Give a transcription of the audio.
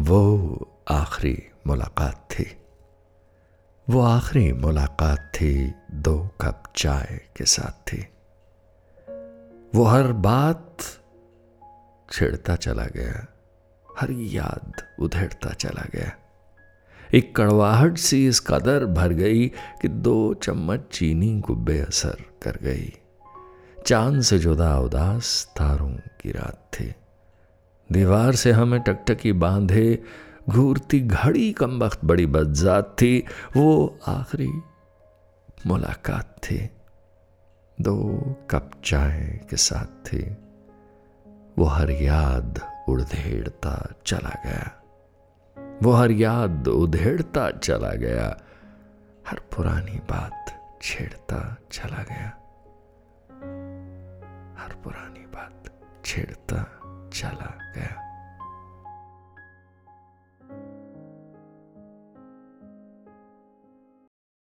वो आखिरी मुलाकात थी। वो आखिरी मुलाकात थी दो कप चाय के साथ थी। वो हर बात छिड़ता चला गया, हर याद उधेड़ता चला गया। एक कड़वाहट सी इस कदर भर गई कि दो चम्मच चीनी को बेअसर कर गई। चाँद से जुदा उदास तारों की रात थी। दीवार से हमें टकटकी बांधे, घूरती घड़ी कम वक्त बड़ी बदजात थी। वो आखिरी मुलाकात थी। दो कप चाय के साथ थी। वो हर याद उड़धेड़ता चला गया। वो हर याद उधेड़ता चला गया। हर पुरानी बात छेड़ता चला गया। हर पुरानी बात छेड़ता चला गया